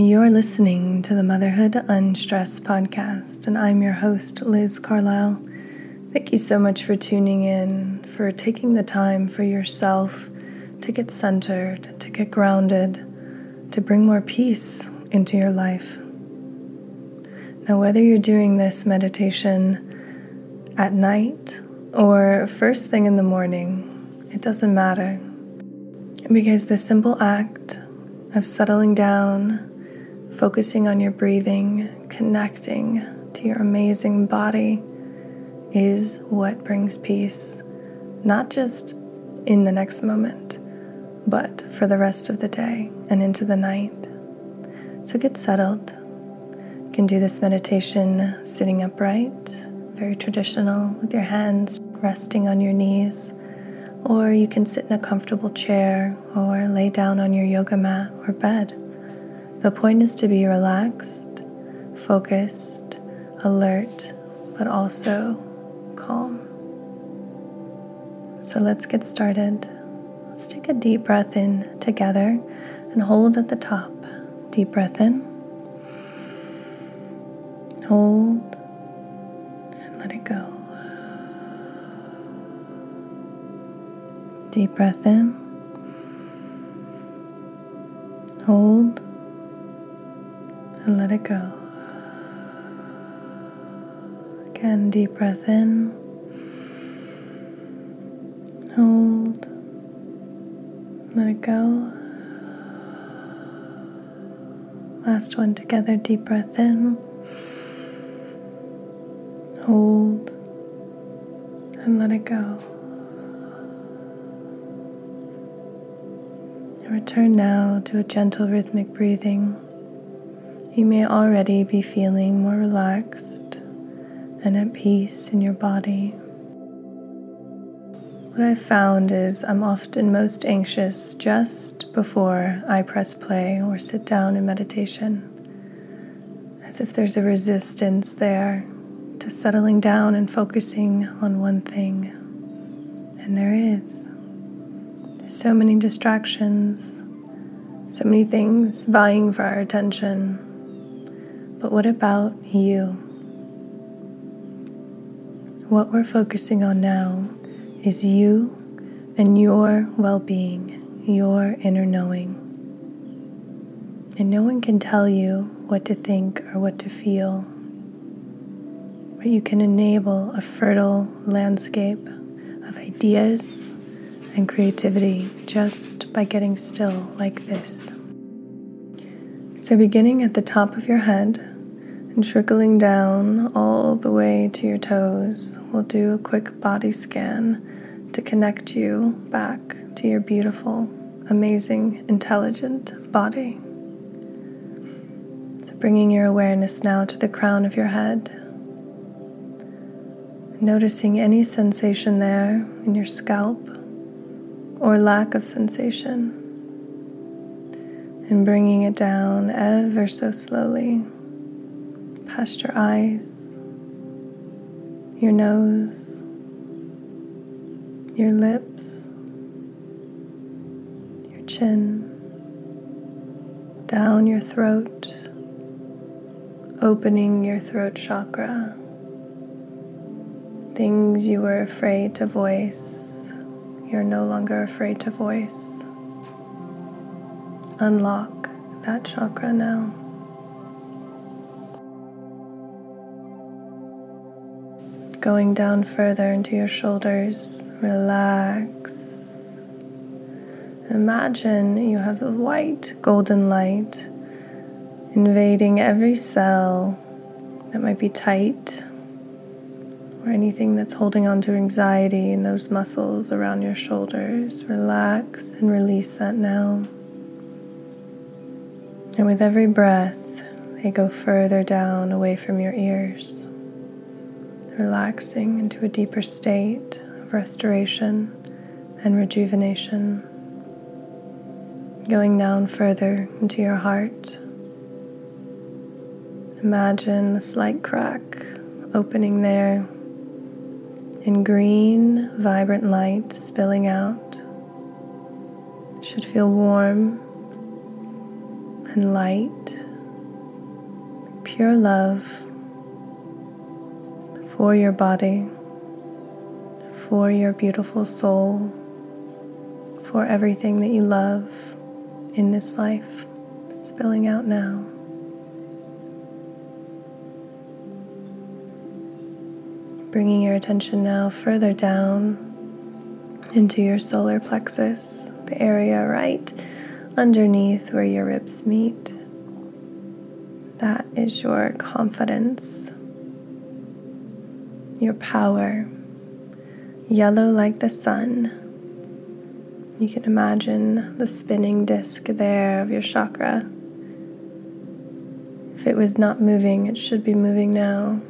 You're listening to the Motherhood Unstressed podcast, and I'm your host, Liz Carlisle. Thank you so much for tuning in, for taking the time for yourself to get centered, to get grounded, to bring more peace into your life. Now, whether you're doing this meditation at night or first thing in the morning, it doesn't matter. Because the simple act of settling down, focusing on your breathing, connecting to your amazing body is what brings peace, not just in the next moment, but for the rest of the day and into the night. So get settled. You can do this meditation sitting upright, very traditional, with your hands resting on your knees. Or you can sit in a comfortable chair or lay down on your yoga mat or bed. The point is to be relaxed, focused, alert, but also calm. So let's get started. Let's take a deep breath in together and hold at the top. Deep breath in, hold, and let it go. Deep breath in, hold and let it go. Again, deep breath in, hold, let it go. Last one together, deep breath in, hold, and let it go. return now to a gentle rhythmic breathing. You may already be feeling more relaxed and at peace in your body. What I've found is I'm often most anxious just before I press play or sit down in meditation, as if there's a resistance there to settling down and focusing on one thing. And there is. so many distractions, so many things vying for our attention. But what about you? What we're focusing on now is you and your well being, your inner knowing. And no one can tell you what to think or what to feel, but you can enable a fertile landscape of ideas and creativity just by getting still like this. So, beginning at the top of your head and trickling down all the way to your toes, we'll do a quick body scan to connect you back to your beautiful, amazing, intelligent body. So, bringing your awareness now to the crown of your head, noticing any sensation there in your scalp or lack of sensation and bringing it down ever so slowly past your eyes, your nose, your lips, your chin, down your throat, opening your throat chakra. Things you were afraid to voice, you're no longer afraid to voice. Unlock that chakra now. Going down further into your shoulders, relax. Imagine you have the white golden light invading every cell that might be tight or anything that's holding on to anxiety in those muscles around your shoulders. Relax and release that now. And with every breath, they go further down away from your ears, relaxing into a deeper state of restoration and rejuvenation. Going down further into your heart. Imagine a slight crack opening there and green, vibrant light spilling out. It should feel warm and light, pure love for your body, for your beautiful soul, for everything that you love in this life, spilling out now. Bringing your attention now further down into your solar plexus, the area right underneath where your ribs meet. That is your confidence, your power, yellow like the sun. You can imagine the spinning disk there of your chakra. If it was not moving, it should be moving now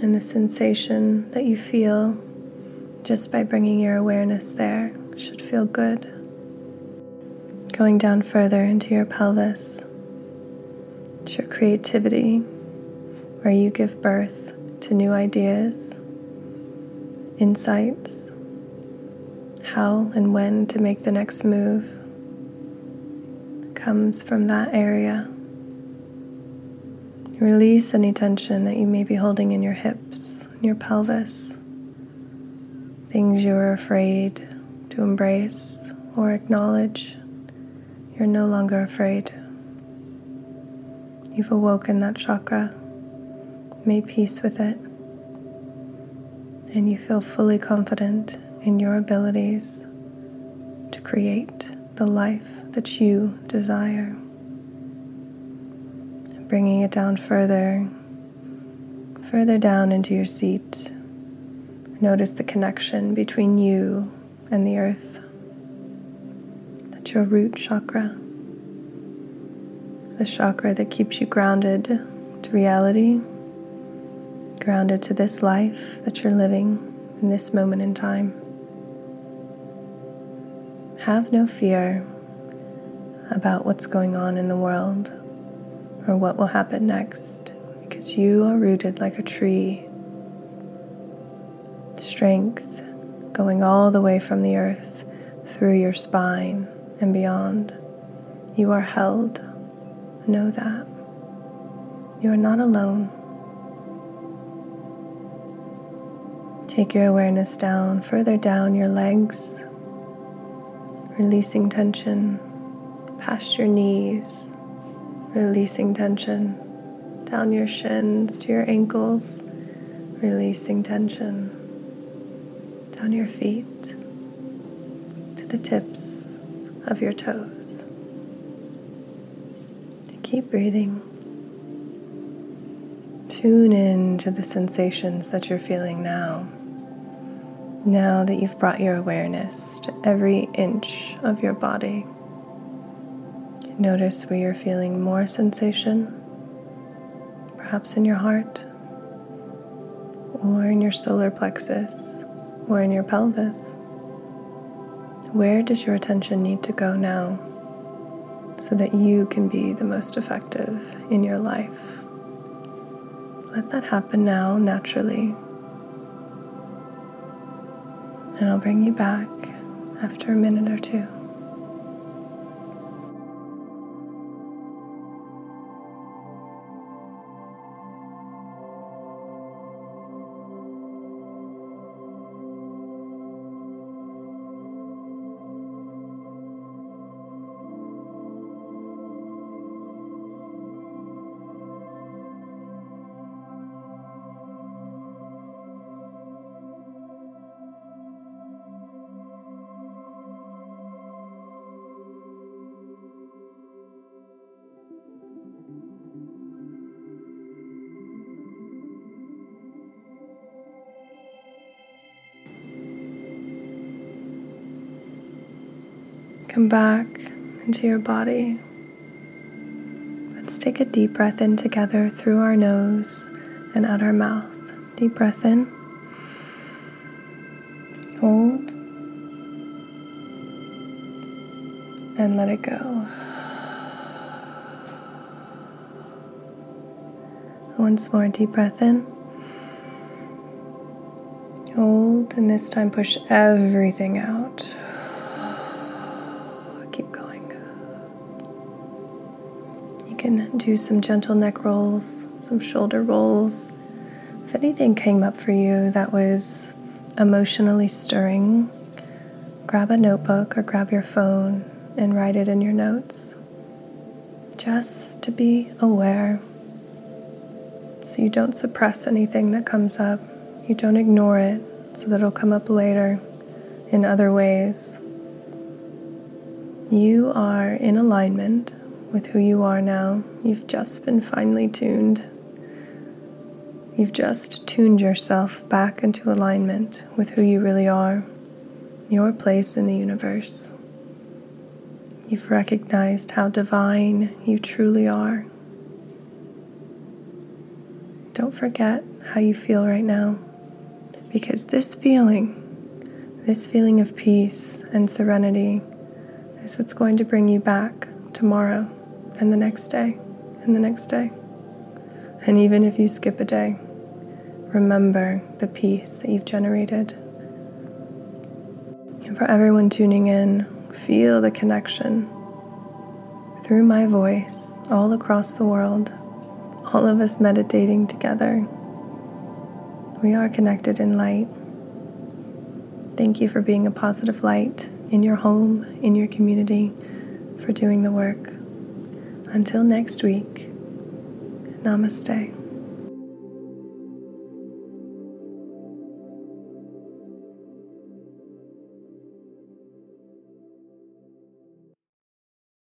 and the sensation that you feel just by bringing your awareness there should feel good. Going down further into your pelvis, it's your creativity, where you give birth to new ideas, insights, how and when to make the next move comes from that area. Release any tension that you may be holding in your hips, in your pelvis, things you are afraid to embrace or acknowledge. You're no longer afraid. You've awoken that chakra, made peace with it, and you feel fully confident in your abilities to create the life that you desire bringing it down further, further down into your seat. Notice the connection between you and the earth. Your root chakra, the chakra that keeps you grounded to reality, grounded to this life that you're living in this moment in time. Have no fear about what's going on in the world or what will happen next because you are rooted like a tree. Strength going all the way from the earth through your spine and beyond. You are held. Know that. You are not alone. Take your awareness down, further down your legs, releasing tension past your knees releasing tension down your shins to your ankles, releasing tension down your feet to the tips of your toes. Keep breathing. Tune in to the sensations that you're feeling now. Now that you've brought your awareness to every inch of your body. Notice where you're feeling more sensation, perhaps in your heart, or in your solar plexus, or in your pelvis. Where does your attention need to go now so that you can be the most effective in your life? Let that happen now naturally. And I'll bring you back after a minute or two. Come back into your body. Let's take a deep breath in together through our nose and out our mouth. Deep breath in. Hold. And let it go. Once more, deep breath in. Hold, and this time push everything out. Can do some gentle neck rolls, some shoulder rolls. If anything came up for you that was emotionally stirring, grab a notebook or grab your phone and write it in your notes. Just to be aware so you don't suppress anything that comes up. You don't ignore it so that it'll come up later in other ways. You are in alignment with who you are now. You've just been finely tuned. You've just tuned yourself back into alignment with who you really are, your place in the universe. You've recognized how divine you truly are. Don't forget how you feel right now. Because this feeling, this feeling of peace and serenity, is what's going to bring you back tomorrow and the next day and the next day. And even if you skip a day, remember the peace that you've generated. And for everyone tuning in, feel the connection through my voice all across the world all of us meditating together. We are connected in light. Thank you for being a positive light in your home, in your community, for doing the work. Until next week, namaste.